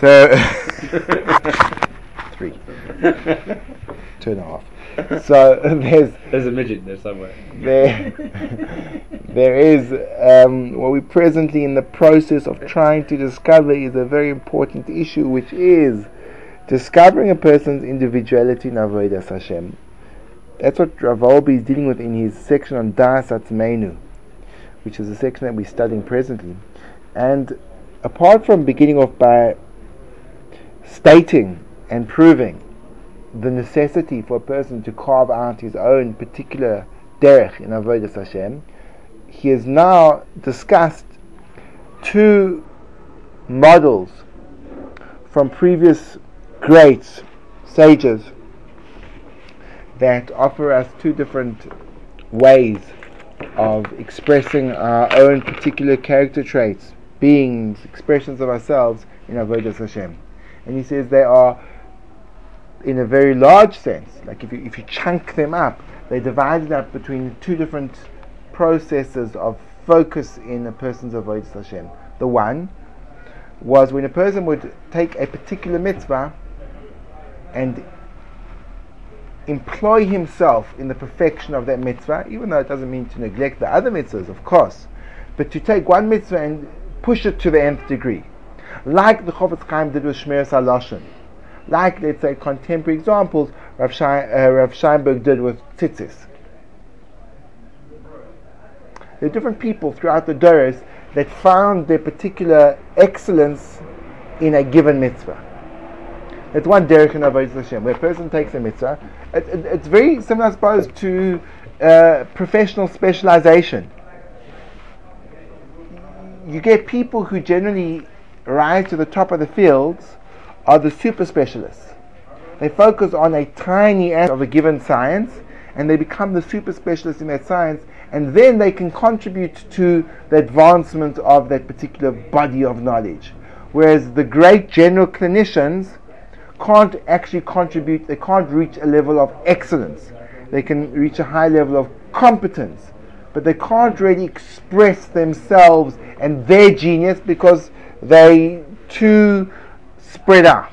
So three, two and a half. So there's There's a midget there somewhere. there there is um, what we're presently in the process of trying to discover is a very important issue, which is discovering a person's individuality in Avodas Hashem. That's what Rav Wolbe is dealing with in his section on Das Atzmeinu, which is a section that we're studying presently. And apart from beginning off by stating and proving the necessity for a person to carve out his own particular derech in Avodas Hashem, he has now discussed two models from previous greats, sages, that offer us two different ways of expressing our own particular character traits, beings, expressions of ourselves in Avodas Hashem. And he says they are, in a very large sense, like if you, if you chunk them up, they divided up between two different processes of focus in a person's Avodas Hashem. The one was when a person would take a particular mitzvah and employ himself in the perfection of that mitzvah, even though it doesn't mean to neglect the other mitzvahs, of course, but to take one mitzvah and push it to the nth degree. Like the Chofetz Chaim did with Shmiras HaLashon. Like, let's say, contemporary examples, Rav, Schein, uh, Rav Scheinberg did with tzitzis. There are different people throughout the Doros that found their particular excellence in a given mitzvah. It's one derech in Avodah Hashem, where a person takes a mitzvah. It, it, it's very similar, I suppose, to uh, professional specialization. You get people who generally rise to the top of the fields are the super specialists. They focus on a tiny aspect of a given science, and they become the super specialist in that science, and then they can contribute to the advancement of that particular body of knowledge. Whereas the great general clinicians can't actually contribute, they can't reach a level of excellence. They can reach a high level of competence, but they can't really express themselves and their genius because they too spread out.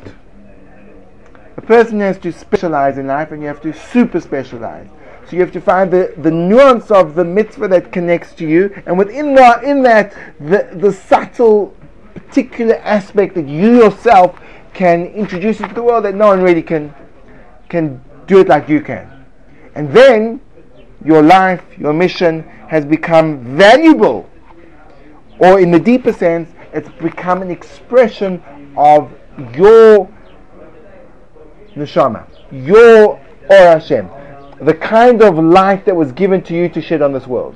A person has to specialize in life and you have to super specialize. So you have to find the, the nuance of the mitzvah that connects to you, and within that, in that, the, the subtle, particular aspect that you yourself can introduce into the world that no one really can can do it like you can. And then your life, your mission has become valuable. Or in the deeper sense, it's become an expression of your neshama, your Or Hashem, the kind of light that was given to you to shed on this world.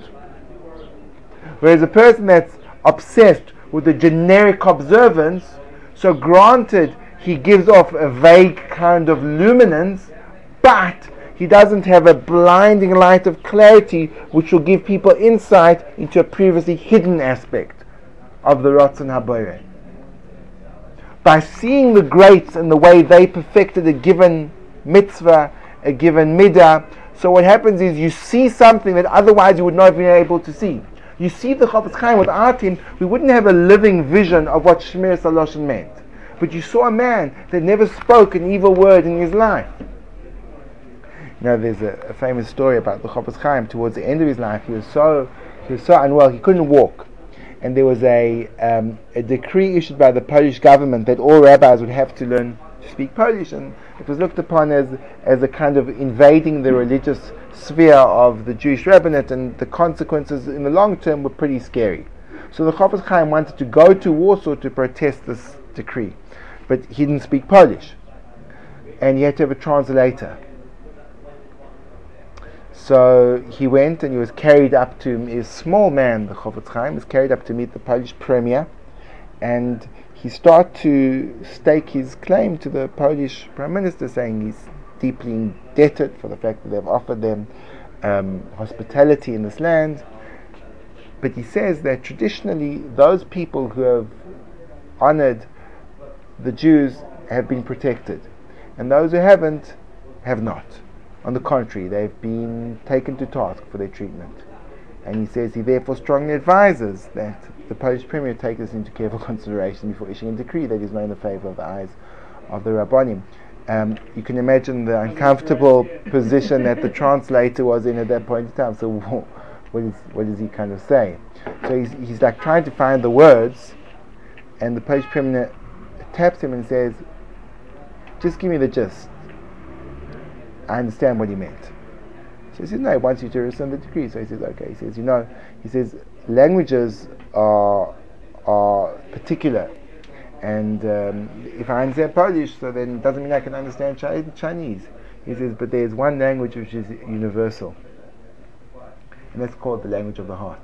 Whereas a person that's obsessed with the generic observance, so granted he gives off a vague kind of luminance, but he doesn't have a blinding light of clarity which will give people insight into a previously hidden aspect of the Ratzon HaBoyre. By seeing the greats and the way they perfected a given mitzvah, a given midah, so what happens is you see something that otherwise you would not have been able to see. You see the Chofetz Chaim without him, we wouldn't have a living vision of what Shmiras HaLashon meant. But you saw a man that never spoke an evil word in his life. Now there's a, a famous story about the Chofetz Chaim. Towards the end of his life, he was so he was so unwell he couldn't walk, and there was a um, a decree issued by the Polish government that all rabbis would have to learn to speak Polish, and it was looked upon as as a kind of invading the religious sphere of the Jewish rabbinate, and the consequences in the long term were pretty scary. So the Chofetz Chaim wanted to go to Warsaw to protest this decree, but he didn't speak Polish, and he had to have a translator. So he went and he was carried up to a small man, the Chofetz Chaim, was carried up to meet the Polish premier, and he started to stake his claim to the Polish prime minister, saying he's deeply indebted for the fact that they've offered them um, hospitality in this land. But he says that traditionally, those people who have honored the Jews have been protected, and those who haven't have not. On the contrary, they've been taken to task for their treatment. And he says he therefore strongly advises that the Polish Premier take this into careful consideration before issuing a decree that is not in the favour of the eyes of the Rabbanim. Um, you can imagine the uncomfortable position that the translator was in at that point in time. So, what, is, what does he kind of say? So, he's, he's like trying to find the words, and the Polish Premier taps him and says, Just give me the gist. I understand what he meant. So he says, No, wants you to rescind the decree. So he says, Okay. He says, You know, he says, languages are, are particular and um, if I understand Polish, so then it doesn't mean I can understand Chinese. He says, but there's one language which is universal, and that's called the language of the heart.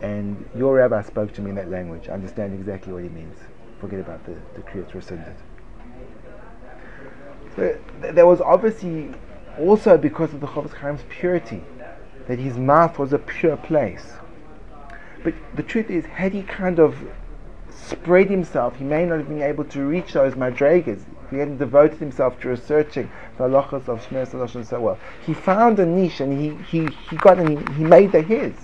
And your rabbi spoke to me in that language. I understand exactly what he means. Forget about the decree it's rescinded. There was obviously also because of the Chofetz Chaim's purity, that his mouth was a pure place. But the truth is, had he kind of spread himself, he may not have been able to reach those madrigas. He hadn't devoted himself to researching the halachas of Shmiras HaLashon so well. He found a niche and he, he, he got and he, he made the his.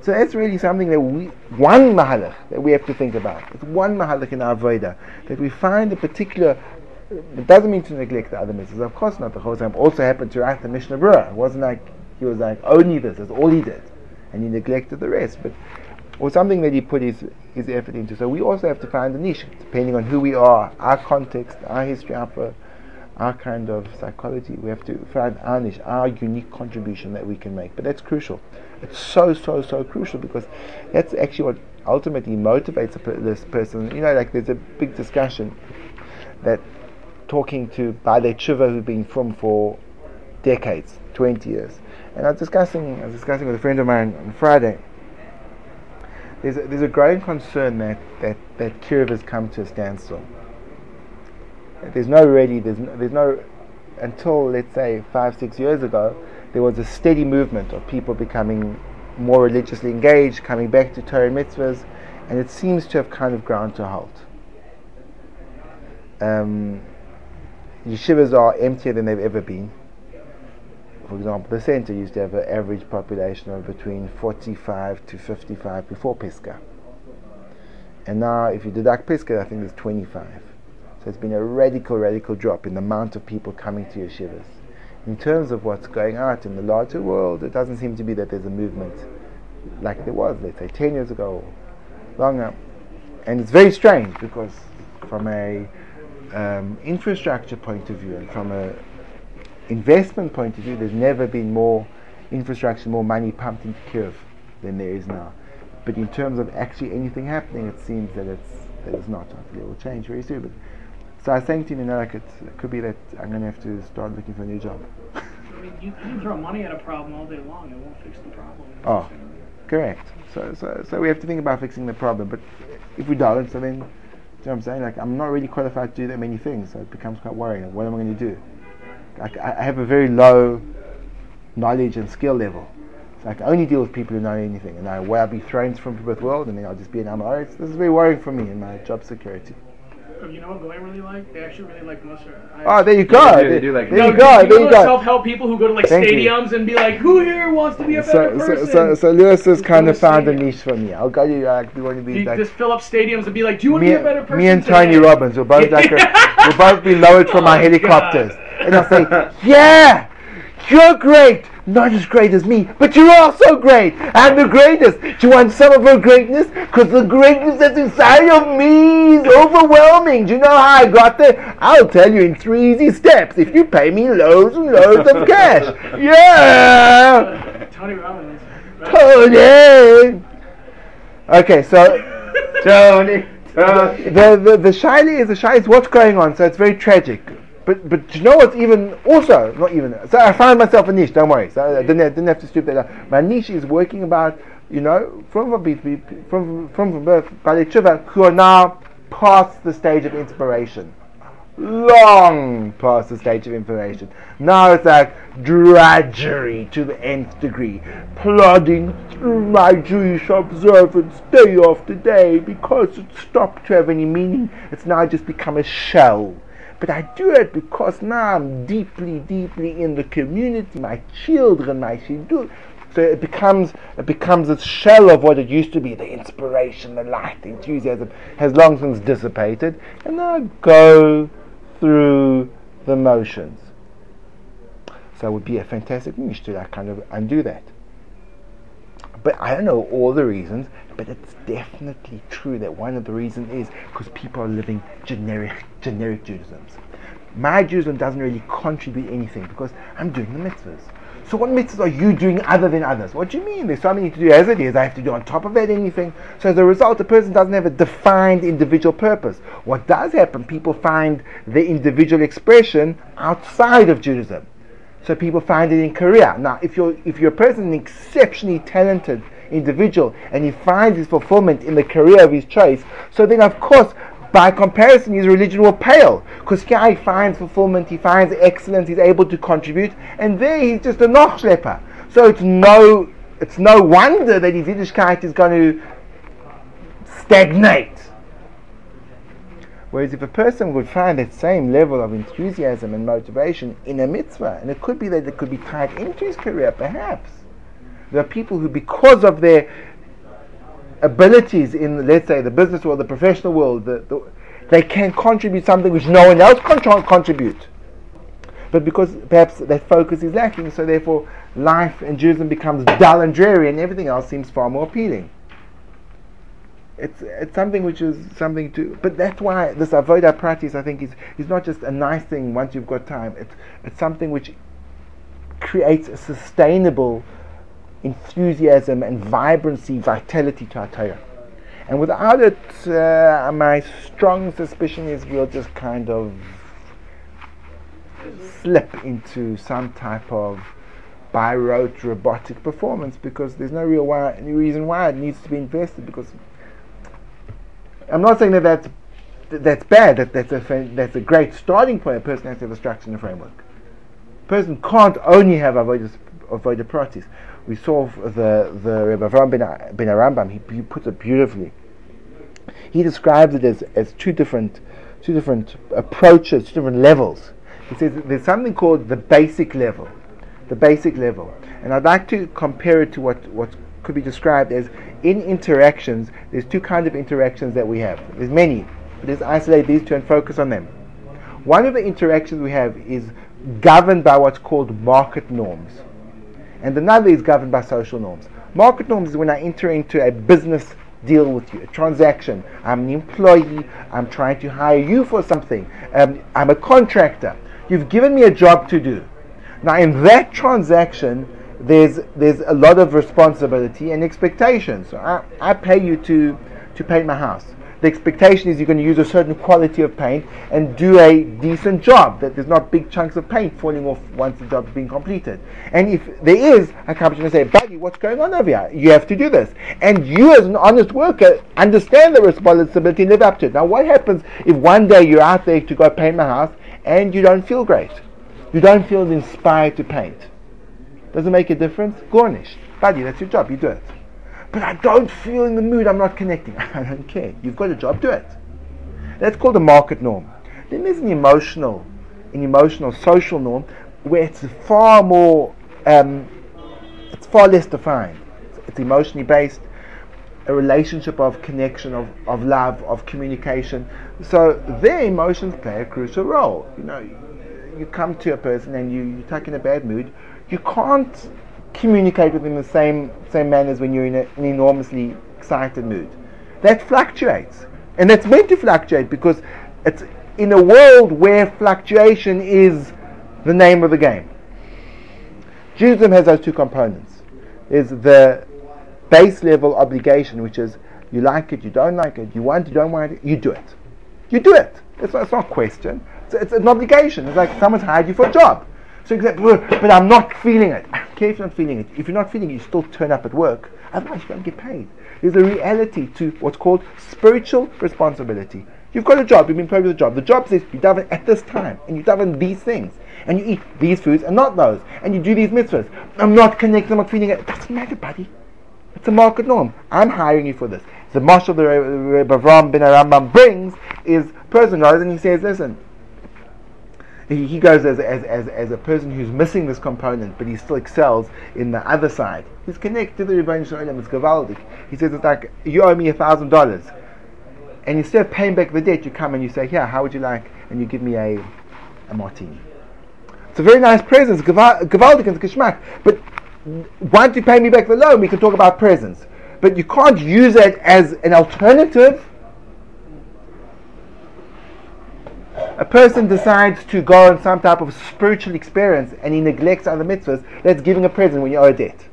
So that's really something that we, one mahalach that we have to think about. It's one mahalach in Avodah, that we find a particular, it doesn't mean to neglect the other mitzvahs, of course not. The Chosam also happened to write the Mishnah Berurah. It wasn't like he was like only this, that's all he did. And he neglected the rest. But or something that he put his, his effort into. So we also have to find a niche, depending on who we are, our context, our history, our, our kind of psychology. We have to find our niche, our unique contribution that we can make. But that's crucial. It's so, so, so crucial because that's actually what ultimately motivates per- this person. You know, like there's a big discussion that talking to Baalei Tshuva who've been from for decades, 20 years. And I was discussing, I was discussing with a friend of mine on Friday, there's a, there's a growing concern that, that, that Kiruv has come to a standstill. There's no really, there's no, there's no, until let's say five, six years ago, there was a steady movement of people becoming more religiously engaged, coming back to Torah mitzvahs, and it seems to have kind of ground to halt. Um, yeshivas are emptier than they've ever been for example, the center used to have an average population of between 45 to 55 before Pisca. And now, if you deduct Pisca, I think there's 25. So it's been a radical, radical drop in the amount of people coming to yeshivas. In terms of what's going out in the larger world, it doesn't seem to be that there's a movement like there was, let's say, 10 years ago, longer. And it's very strange because, from a um, infrastructure point of view and from a investment point of view, there's never been more infrastructure, more money pumped into Kiruv than there is now. But in terms of actually anything happening, it seems that it's that it's not. Hopefully, it will change very soon. But so I was saying to him, you know, like it could be that I'm going to have to start looking for a new job. I mean, you can throw money at a problem all day long; it won't fix the problem. Oh, correct. So, so, so we have to think about fixing the problem. But if we don't, so then, you know what I'm saying? Like, I'm not really qualified to do that many things, so it becomes quite worrying. Like, what am I going to do? I, I have a very low knowledge and skill level. So I can only deal with people who know anything. And I, where I'll be thrown from people's world and then I'll just be an Amaretz. This is very worrying for me in my job security. Oh, you know what Goy really like? They actually really like Musser. Oh, ah, there you go. Yeah, they there, do like there No, you do go. you There know you go. self-help people who go to like Thank you. stadiums and be like, "Who here wants to be a better So, so, person?" so, so Lewis has kind of to found a niche for me. I'll go uh, you like we want to be You like just fill up stadiums and be like, "Do you want me, to be a better person?" me and today?" Tony Robbins. We'll both like a, we'll both be lowered from Oh, our God. helicopters, and I'll say, "Yeah, you're great. Not as great as me, but you're also great. I'm the greatest. Do you want some of her greatness? Because the greatness that's inside of me is overwhelming. Do you know how I got there? I'll tell you in three easy steps if you pay me loads and loads of cash. Yeah, Tony Robbins. Tony. Okay, so Tony, Tony. the the the shyly is the shy is what's going on. So it's very tragic. But but you know what's even also not even so I found myself a niche. Don't worry. So I didn't didn't have to strip that. My niche is working about you know from from from birth Baalei Tshuva who are now past the stage of inspiration. Long past the stage of inspiration. Now it's like drudgery to the nth degree. Plodding through my Jewish observance day after day because it stopped to have any meaning. It's now just become a shell. But I do it because now I'm deeply, deeply in the community. My children, my shidduch, So it becomes it becomes a shell of what it used to be. The inspiration, the light, the enthusiasm has long since dissipated, and now go through the motions. So it would be a fantastic niche to like kind of undo that. But I don't know all the reasons, but it's definitely true that one of the reasons is because people are living generic generic Judaisms. My Judaism doesn't really contribute anything because I'm doing the mitzvahs. So what mitzvahs are you doing other than others? What do you mean? There's so many to do as it is. I have to do on top of that anything. So as a result, the person doesn't have a defined individual purpose. What does happen? People find the individual expression outside of Judaism. So people find it in career. Now, if you're if you're a person, exceptionally talented individual, and he finds his fulfillment in the career of his choice, so then of course, by comparison, his religion will pale. Because here he finds fulfillment, he finds excellence, he's able to contribute, and there he's just a nachschlepper. So it's no it's no wonder that his Yiddishkeit is going to stagnate. Whereas if a person would find that same level of enthusiasm and motivation in a mitzvah, and it could be that it could be tied into his career, perhaps. There are people who, because of their abilities in, let's say, the business world, the professional world, the, the, they can contribute something which no one else can contribute. But because perhaps that focus is lacking, so therefore life in Judaism becomes dull and dreary, and everything else seems far more appealing it's it's something which is something to but that's why this avodah pratis I think is is not just a nice thing once you've got time it's it's something which creates a sustainable enthusiasm and vibrancy vitality to our Torah and without it uh, my strong suspicion is we'll just kind of slip into some type of by rote robotic performance because there's no real why, any reason why it needs to be invested because I'm not saying that that's that's bad. That that's a that's a great starting point. A person has to have a structure and a framework. A person can't only have avodah avodah pratis. We saw the the Rebbe Avram ben, ben HaRambam. He, he puts it beautifully. He describes it as, as two different two different approaches, two different levels. He says there's something called the basic level, the basic level, and I'd like to compare it to what what could be described as in interactions, there's two kinds of interactions that we have. There's many, but let's isolate these two and focus on them. One of the interactions we have is governed by what's called market norms, and another is governed by social norms. Market norms is when I enter into a business deal with you, a transaction. I'm an employee, I'm trying to hire you for something, um, I'm a contractor. You've given me a job to do. Now, in that transaction, there's there's a lot of responsibility and expectations. So I, I pay you to to paint my house. The expectation is you're going to use a certain quality of paint and do a decent job. That there's not big chunks of paint falling off once the job's been completed. And if there is, to you and say, "Buddy, what's going on over here? You have to do this." And you, as an honest worker, understand the responsibility and live up to it. Now, what happens if one day you're out there to go paint my house and you don't feel great? You don't feel inspired to paint does it make a difference? Garnish. Buddy, that's your job. You do it. But I don't feel in the mood. I'm not connecting. I don't care. You've got a job. Do it. That's called a market norm. Then there's an emotional, an emotional social norm where it's far more, um, it's far less defined. It's, emotionally based, a relationship of connection, of, of love, of communication. So their emotions play a crucial role. You know, you come to a person and you, you're stuck in a bad mood, you can't communicate with them the same same manner as when you're in a, an enormously excited mood. That fluctuates, and that's meant to fluctuate because it's in a world where fluctuation is the name of the game. Judaism has those two components. There's the base level obligation, which is you like it, you don't like it, you want you don't want it, you do it. You do it. It's not, it's not a question. It's, it's an obligation. It's like someone's hired you for a job. So say, but I'm not feeling it. Care if you're not feeling it. If you're not feeling it, you still turn up at work. Otherwise, you don't get paid. There's a reality to what's called spiritual responsibility. You've got a job, you've been paid with a job. The job says you daven at this time, and you daven these things, and you eat these foods and not those, and you do these mitzvahs. I'm not connected, I'm not feeling it. It doesn't matter, buddy. It's a market norm. I'm hiring you for this. The mashal the Avram ben HaRambam brings is person rather than he says, listen, he, goes as, as, as, as a person who's missing this component, but he still excels in the other side. He's connected to the Ribbono Shel Olam, it's Gavaldik. He says it's like, you owe me a thousand dollars. And instead of paying back the debt, you come and you say, here, how would you like? And you give me a, a martini. It's a very nice present, Gavaldik and Geschmack. But once you pay me back the loan, we can talk about presents. But you can't use it as an alternative. A person decides to go on some type of spiritual experience and he neglects other mitzvahs, that's giving a present when you owe a debt.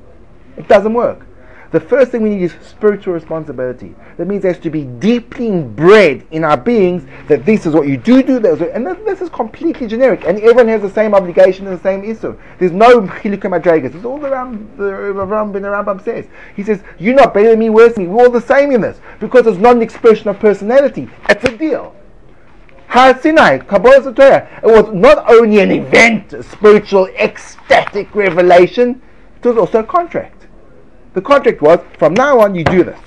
It doesn't work. The first thing we need is spiritual responsibility. That means there has to be deeply inbred in our beings that this is what you do do, and this is completely generic, and everyone has the same obligation and the same issue. There's no chilukim madregas. It's all around the Ram bin Rambam says. He says, "You're not better than me, worse than me. We're all the same in this because it's not an expression of personality. It's a deal." Har Sinai, Kabbalah Torah, it was not only an event, a spiritual, ecstatic revelation, it was also a contract. The contract was, from now on, you do this.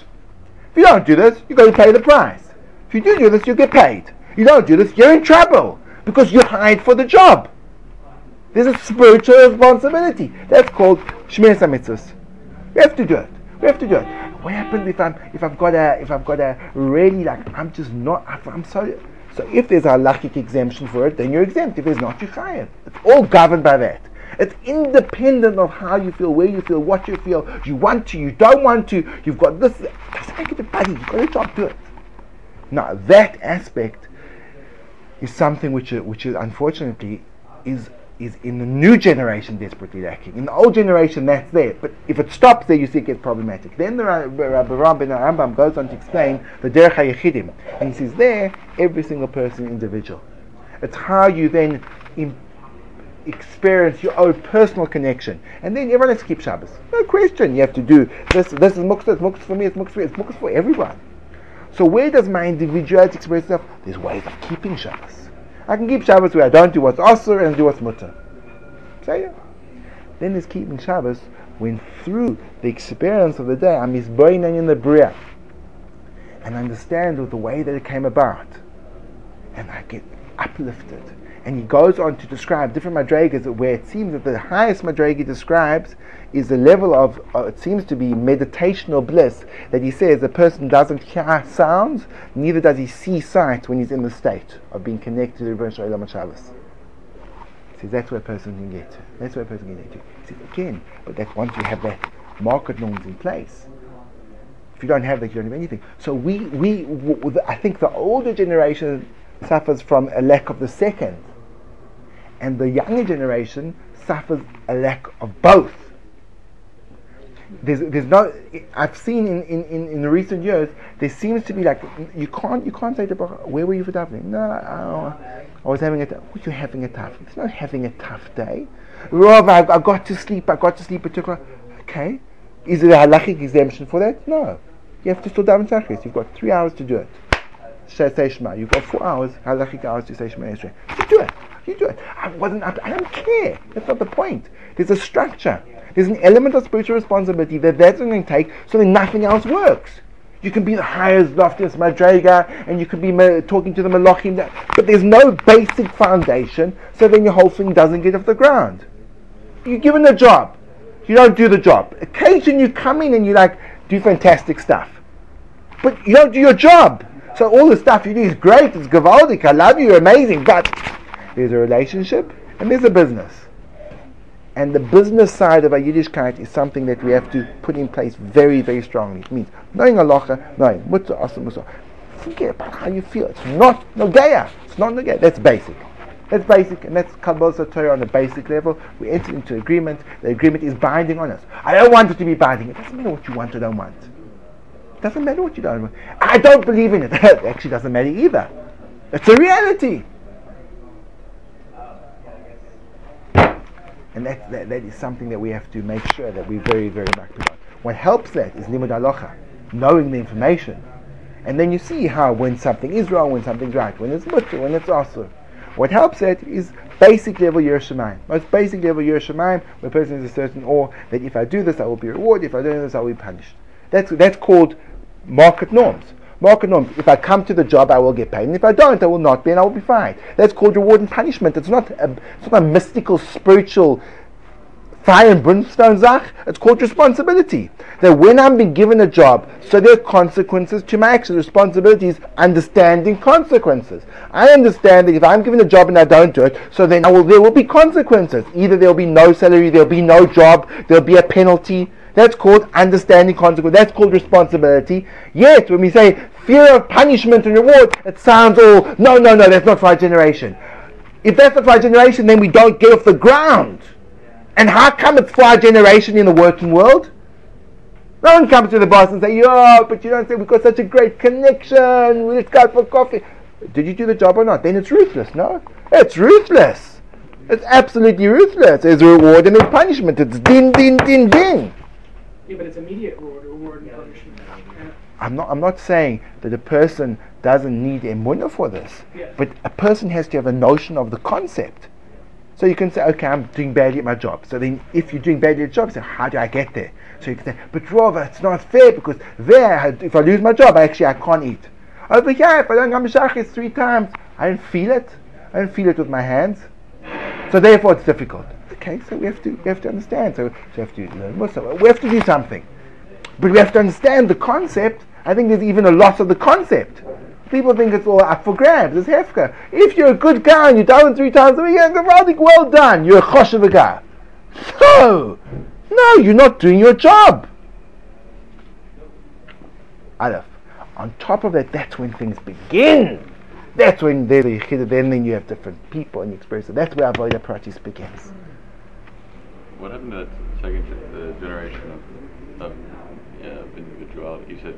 If you don't do this, you're going to pay the price. If you do do this, you get paid. You don't do this, you're in trouble because you hired for the job. There's a spiritual responsibility. That's called Shmir Mitzvahs. We have to do it. We have to do it. What happens if I'm if I've got a if I've got a really like I'm just not I'm so so if there's a halachic exemption for it, then you're exempt. If there's not, you're chayav. It's all governed by that. It's independent of how you feel, where you feel, what you feel. You want to, you don't want to. You've got this. Just make it a buddy. You've got a job, do it. Now that aspect is something which, which is unfortunately is is in the new generation desperately lacking. In the old generation, that's there. But if it stops there, you see it gets problematic. Then the Rabbi Rambam goes on to explain the Derech HaYechidim. And he says there, every single person individual. It's how you then experience your own personal connection. And then everyone has to keep Shabbos. No question. You have to do this. This is muktzah. It's muktzah for me. It's muktzah for. It's muktzah for everyone. So where does my individuality express itself? There's ways of keeping Shabbos. I can keep Shabbos where I don't do what's asur and do what's mutter. Say it. Then there's keeping Shabbos when through the experience of the day I'm misboining in the bria and understand the way that it came about, and I get uplifted and he goes on to describe different madrigas where it seems that the highest madriga describes is the level of uh, it seems to be meditational bliss that he says the person doesn't hear sounds neither does he see sight when he's in the state of being connected to the Rebbe Shalom Shabbos. He says that's where a person can get to. That's where a person can get to. He says again, but that's once you have that market norms in place. If you don't have that, you don't have anything. So we, we, w- I think the older generation suffers from a lack of the second and the younger generation suffers a lack of both. There's, there's no. I've seen in, in, in, in recent years there seems to be like you can't you can't say to where were you for davening? No, I, I was having a. Were you're having a tough? It's not having a tough day. Rav, I, I got to sleep. I got to sleep two o'clock. Okay, is it a halachic exemption for that? No, you have to still daven shachris. You've got three hours to do it. Say Shema. You've got four hours halachic hours to say Shemoneh Esrei. Just do it. You do it. I wasn't. I don't care. That's not the point. There's a structure. There's an element of spiritual responsibility that that's going to take so that nothing else works. You can be the highest, loftiest madrega, and you can be talking to the malachim, but there's no basic foundation, so then your whole thing doesn't get off the ground. You're given a job. You don't do the job. Occasionally you come in and you like do fantastic stuff. But you don't do your job. So all the stuff you do is great, it's gavaldik, I love you, amazing, but there's a relationship and there's a business. And the business side of a Yiddishkeit is something that we have to put in place very, very strongly. It means knowing halacha, knowing mutzah, asa, musa. Forget about how you feel. It's not nogaya. It's not nogaya. That's basic. That's basic, and that's Kabbalah Torah on a basic level. We enter into agreement. The agreement is binding on us. I don't want it to be binding. It doesn't matter what you want or don't want. Doesn't matter what you don't. I don't believe in it. it actually doesn't matter either. It's a reality. And that, that, that is something that we have to make sure that we're very, very much on. What helps that is limud halacha, knowing the information. And then you see how when something is wrong, when something's right, when it's mutter, when it's also. What helps it is basic level Yiras Shamayim. Most basic level Yiras Shamayim, where a person is a certain awe that if I do this, I will be rewarded, if I don't do this, I will be punished. That's, that's called market norms. Market norms. If I come to the job, I will get paid, and if I don't, I will not be, and I will be fine. That's called reward and punishment. It's not a, it's not a mystical, spiritual fire and brimstone zach. It's called responsibility. That when I'm being given a job, so there are consequences to my actions. Responsibility is understanding consequences. I understand that if I'm given a job and I don't do it, so then will, there will be consequences. Either there will be no salary, there will be no job, there will be a penalty. That's called understanding consequence. That's called responsibility. Yet, when we say fear of punishment and reward, it sounds all, no, no, no, that's not for our generation. If that's not for our generation, then we don't get off the ground. And how come it's for our generation in the working world? No one comes to the boss and say, "Yo, but you don't say we've got such a great connection. Let's go for coffee." Did you do the job or not? Then it's ruthless. No, it's ruthless. It's absolutely ruthless. There's a reward and there's punishment. It's din din din din. Yeah, but it's immediate reward, reward and punishment. Yeah. I'm not. I'm not saying that a person doesn't need emunah for this, Yeah. but a person has to have a notion of the concept. So you can say, okay, I'm doing badly at my job. So then, if you're doing badly at your job, say, how do I get there? So you can say, but Rova, it's not fair because there, if I lose my job, I actually I can't eat. Oh, Over here, if I don't come shachris three times, I don't feel it. I don't feel it with my hands. So therefore, it's difficult. Okay, so we have to we have to understand. So we have to learn Muslim. We have to do something, but we have to understand the concept. I think there's even a loss of the concept. People think it's all up for grabs. It's hefker. If you're a good guy and you daven three times a week, well done. You're a chosh of a guy. No, no, you're not doing your job. Aleph. On top of that, that's when things begin. That's when they're the then, then you have different people and you experience it. That's where Avodah Pratis begins. What happened to that second the generation of, of, yeah, of individuality? You said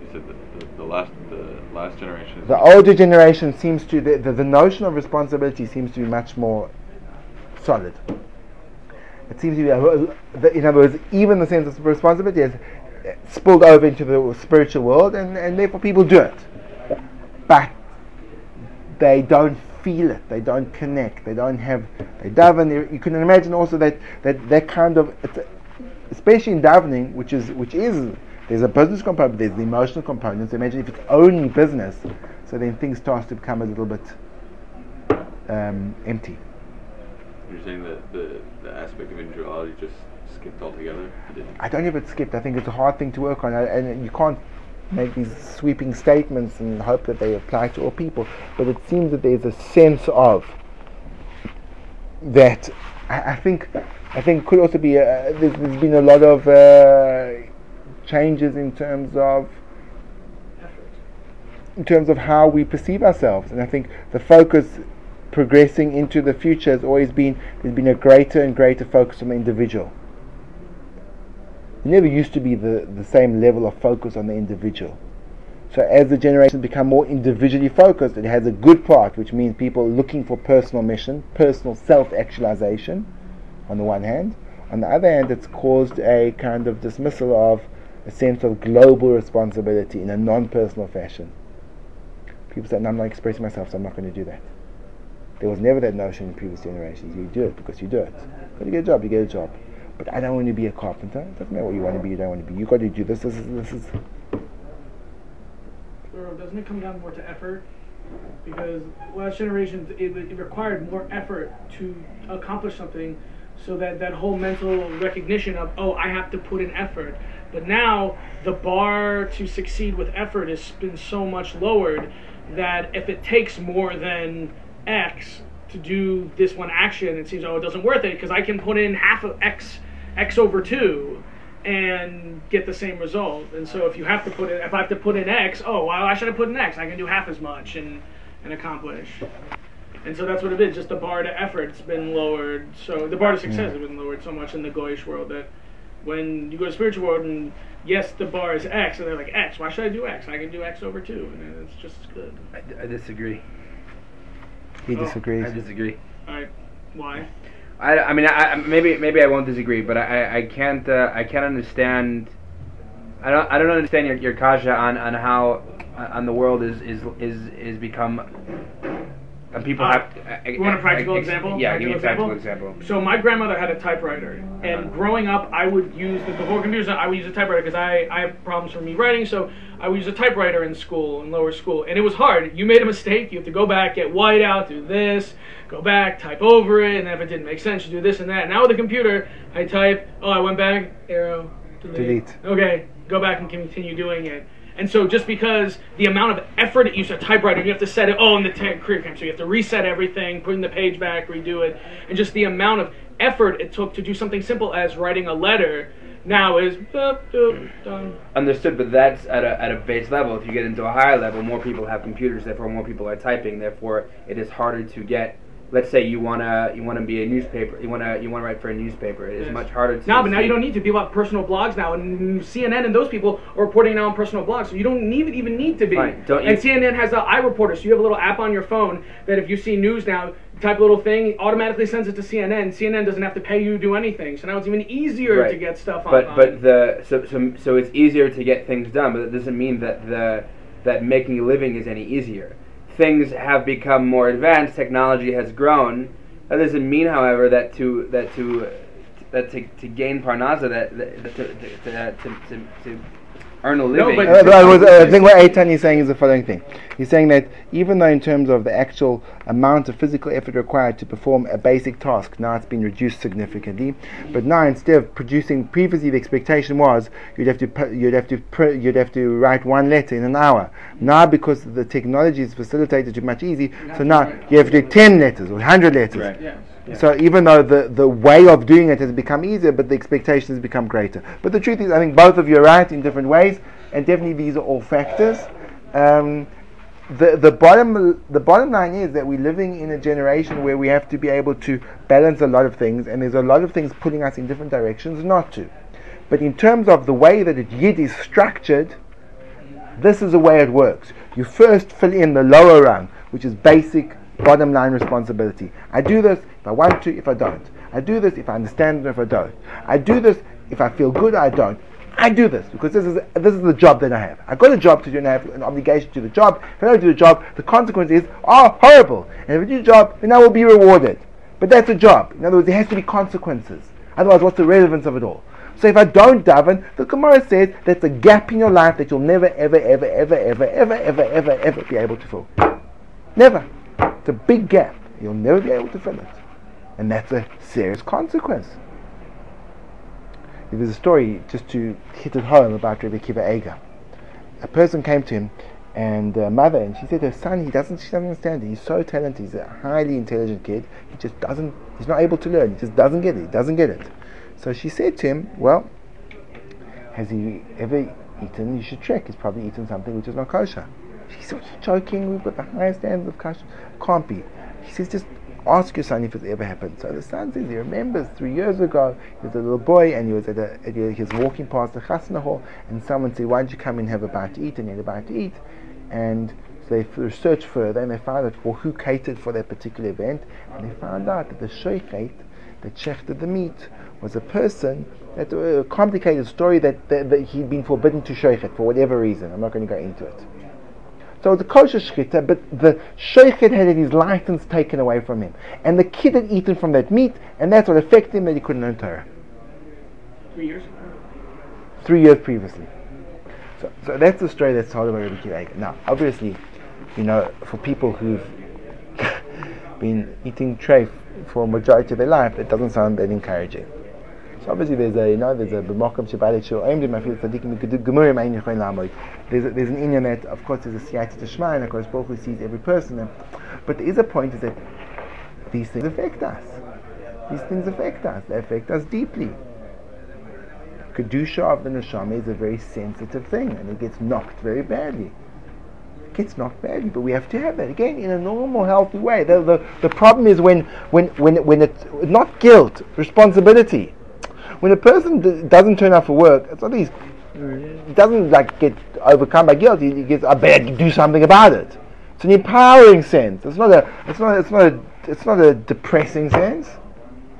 you said that the, the last the last generation. The older generation seems to, the, the, the notion of responsibility seems to be much more solid. It seems to be, a- the- in other words, even the sense of responsibility has eh, spilled over into the spiritual world and, and therefore people do it. But they don't feel it, they don't connect, they don't have, they daven. You can imagine also that that, that kind of, especially in davening, which is which is there's a business component, there's the emotional component. So imagine if it's only business, so then things start to become a little bit um, empty. You're saying that the, the aspect of individuality just skipped altogether. I don't know if it's skipped. I think it's a hard thing to work on, and you can't make these sweeping statements and hope that they apply to all people. But it seems that there's a sense of that. I, I think, I think could also be. A, there's, there's been a lot of uh, changes in terms of in terms of how we perceive ourselves, and I think the focus progressing into the future has always been there's been a greater and greater focus on the individual. It never used to be the, the same level of focus on the individual. So as the generations become more individually focused, it has a good part, which means people looking for personal mission, personal self-actualization, on the one hand. On the other hand, it's caused a kind of dismissal of a sense of global responsibility in a non-personal fashion. People say, no, I'm not expressing myself, so I'm not going to do that. There was never that notion in previous generations. You do it because you do it. Got to get a job, you get a job. But I don't want to be a carpenter. It doesn't matter what you want to be, you don't want to be. You got to do this. This is this is. Or doesn't it come down more to effort? Because last generation, it, it required more effort to accomplish something, so that that whole mental recognition of oh I have to put in effort. But now the bar to succeed with effort has been so much lowered that if it takes more than X to do this one action, it seems oh it doesn't worth it because I can put in half of X X over two and get the same result. And so if you have to put in, if I have to put in X, oh well, I should have put in X. I can do half as much and and accomplish. And so that's what it is. Just the bar to effort's been lowered. So the bar to success has been lowered so much in the Goyish world that when you go to spiritual world and yes, the bar is X, and they're like X. Why should I do X? I can do X over two, and it's just good. I, I disagree. He Oh, disagrees. I disagree. All right, why? I, I mean, I, maybe maybe I won't disagree, but I, I can't uh, I can't understand. I don't I don't understand your, your kasha on, on how uh, on the world is is is is become And people Uh, have. To, You want a practical example? Yeah, give me a Practical practical example. So my grandmother had a typewriter, and growing up, I would use the before computers. I would use a typewriter because I, I have problems from me writing. So I would use a typewriter in school, in lower school, and it was hard. You made a mistake, you have to go back, get white out, do this, go back, type over it, and if it didn't make sense, you do this and that. Now with the computer, I type. Oh, I went back, arrow, delete. Delete. Okay, go back and continue doing it. And so just because the amount of effort it used to typewriter, you have to set it, oh, in the te- career camp, so you have to reset everything, putting the page back, redo it, and just the amount of effort it took to do something simple as writing a letter now is boop, boop, done. Understood, but that's at a, at a base level. If you get into a higher level, more people have computers, therefore more people are typing. Therefore, it is harder to get. Let's say you wanna you wanna be a newspaper, you wanna you wanna write for a newspaper. It is Yes. much harder to. No, but now you don't need to. People have personal blogs now, and CNN and those people are reporting now on personal blogs, so you don't need, even need to be. You- and CNN has a iReporter, so you have a little app on your phone that if you see news now, type a little thing, automatically sends it to CNN. CNN doesn't have to pay you to do anything, so now it's even easier Right. to get stuff on. But but the so, so so it's easier to get things done, but it doesn't mean that the that making a living is any easier. Things have become more advanced. Technology has grown. That doesn't mean, however, that to that to that to, to gain parnasa that, that to, to, to, to, to, to earn a living. but- Uh, but I, was, uh, I think what Eitan is saying is the following thing. He's saying that even though in terms of the actual amount of physical effort required to perform a basic task, now it's been reduced significantly. But now instead of producing, previously the expectation was you'd have to pu- you'd have to pr- you'd have to write one letter in an hour. Now because the technology is facilitated it much easier. so now you have to do ten letters or hundred letters. Right. yeah. So even though the, the way of doing it has become easier, but the expectation has become greater. But the truth is, I think both of you are right in different ways, and definitely these are all factors. Um, the the bottom the bottom line is that we're living in a generation where we have to be able to balance a lot of things, and there's a lot of things pulling us in different directions not to. But in terms of the way that it Yid is structured, this is the way it works. You first fill in the lower rung, which is basic bottom line responsibility. I do this if I want to, if I don't. I do this if I understand if I don't. I do this if I feel good, I don't. I do this because this is this is the job that I have. I've got a job to do and I have an obligation to do the job. If I don't do the job, the consequences oh horrible. And if I do the job, then I will be rewarded. But that's a job. In other words, there has to be consequences. Otherwise, what's the relevance of it all? So if I don't daven, the Gemara says that's a gap in your life that you'll never, ever, ever, ever, ever, ever, ever, ever, ever be able to fill. Never. It's a big gap. You'll never be able to fill it. And that's a serious consequence. There's a story just to hit it home about Rebbe Akiva Eiger. A person came to him and a mother and she said her son he doesn't she doesn't understand it. He's so talented, he's a highly intelligent kid. He just doesn't he's not able to learn, he just doesn't get it, he doesn't get it. So she said to him, Well, has he ever eaten you should check, he's probably eaten something which is not kosher. She said, You're joking, we've got the highest standards of kosher. Can't be. He says, just ask your son if it's ever happened. So the son says he remembers three years ago, he was a little boy and he was at a, he was walking past the chasna hall and someone said, Why don't you come and have a bite to eat? And he had a bite to eat. And so they researched further and they found out for who catered for that particular event and they found out that the shoichet that shechted the meat was a person that a complicated story that, that, that he'd been forbidden to shoichet for whatever reason. I'm not going to go into it. So it was a kosher shchita, but the shoichet had his license taken away from him. And the kid had eaten from that meat, and that's what affected him that he couldn't learn Torah. Three years. Three years previously. So, so that's the story that's told about Rabbi Akiva. Now, obviously, you know, for people who've been eating treif for a majority of their life, it doesn't sound that encouraging. So obviously there's a, you know, there's a b'mokum shabbat shul oimdim afil. There's an inyan that, of course, there's a siyata dishmaya, and of course, Baruch Hu sees every person. But there is a point is that these things affect us. These things affect us. They affect us deeply. Kedusha of the neshama is a very sensitive thing, and it gets knocked very badly. It gets knocked badly, but we have to have that again in a normal, healthy way. The, the, the problem is when when when when it's not guilt, responsibility. When a person d- doesn't turn up for work, it's not he's he doesn't like get overcome by guilt. He, he gets, I better do something about it. It's an empowering sense. It's not a. It's not. It's not a. It's not a depressing sense.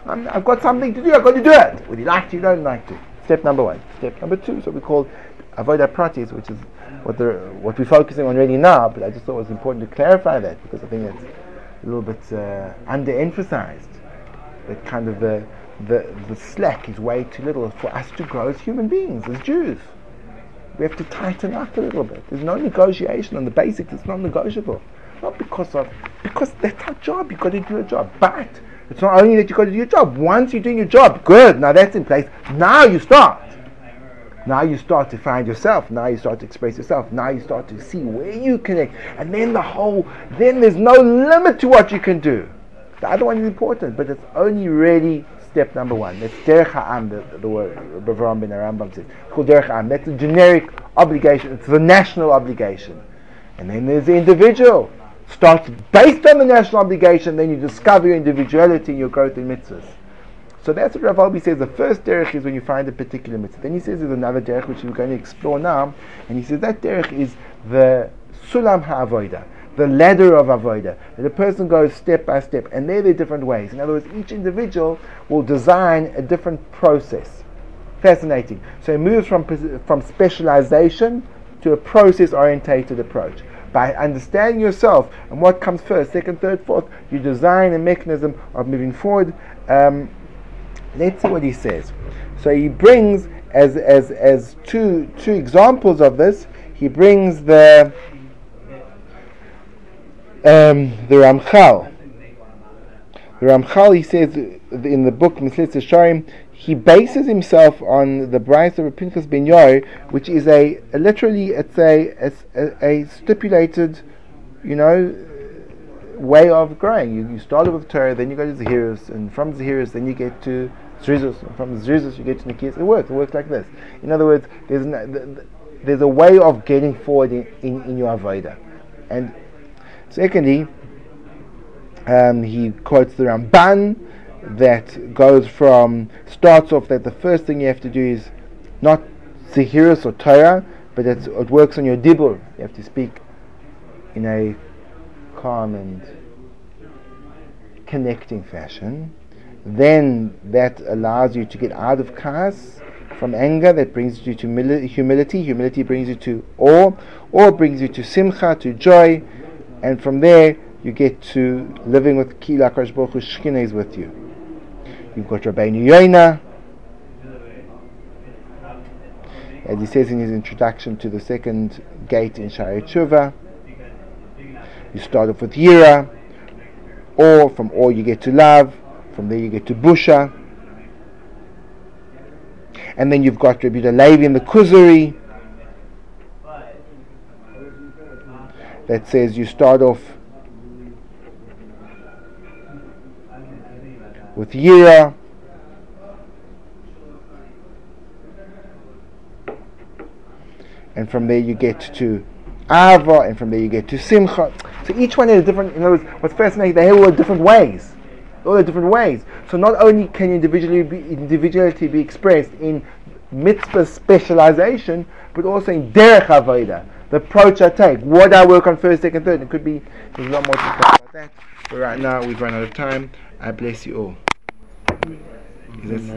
I'm, I've got something to do. I've got to do it. Whether you like to, you don't like to. Step number one. Step number two. So we call avodah pratis, which is what the what we're focusing on really now. But I just thought it was important to clarify that because I think that's a little bit uh, underemphasized. That kind of the, the, the slack is way too little for us to grow as human beings, as Jews. We have to tighten up a little bit. There's no negotiation on the basics, it's not negotiable. Not because of, because that's our job, you've got to do a job. But it's not only that you've got to do your job. Once you're doing your job, good, now that's in place. Now you start. Now you start to find yourself. Now you start to express yourself. Now you start to see where you connect. And then the whole, then there's no limit to what you can do. The other one is important, but it's only really step number one. That's derech ha'am, the, the word Bavram ben Rambam says. It's called derech ha'am. That's a generic obligation. It's the national obligation. And then there's the individual. Starts based on the national obligation, then you discover your individuality and your growth in mitzvahs. So that's what Rav Albi says. The first derech is when you find a particular mitzvah. Then he says there's another derech which we're going to explore now, and he says that derech is the sulam ha'avoida, the ladder of avoida. That a person goes step by step, and there are different ways. In other words, each individual will design a different process. Fascinating. So he moves from from specialization to a process-orientated approach by understanding yourself and what comes first, second, third, fourth, you design a mechanism of moving forward. Um, let's see what he says. So he brings as as as two two examples of this. He brings the um, the Ramchal. The Ramchal he says in the book Mesillas Yesharim he bases himself on the Braisa of Pinchas Ben Yair, which is a, a literally it's a, a, a, stipulated, you know, way of growing. You, you start with Torah, then you go to Zahirus, and from Zahirus, then you get to Zrizus, and from Zrizus you get to Nekiyus. It works. It works like this. In other words, there's there's a way of getting forward in, in, in your avodah. And secondly, um, he quotes the Ramban that goes from starts off that the first thing you have to do is not Zahirus or Torah, but it works on your dibur. You have to speak in a calm and connecting fashion. Then that allows you to get out of chaos from anger, that brings you to humility. Humility brings you to awe, awe brings you to simcha, to joy, and from there you get to living with Kila Baruch Hu Shekhinah is with you. You've got Rabbeinu Yoina, as he says in his introduction to the second gate in Shaarei Teshuvah. You start off with Yira, or from or you get to love, from there you get to Busha, and then you've got Rabbi Levi in the Kuzari that says you start off with Yira. And from there you get to Ava, and from there you get to Simcha. So each one is different. In other words, what's fascinating, they have all different ways. All the different ways. So not only can individually be, individuality be expressed in mitzvah specialization, but also in derech avodah, the approach I take, what I work on first, second, third. It could be there's a lot more to talk about that. But right now we've run out of time. I bless you all. Is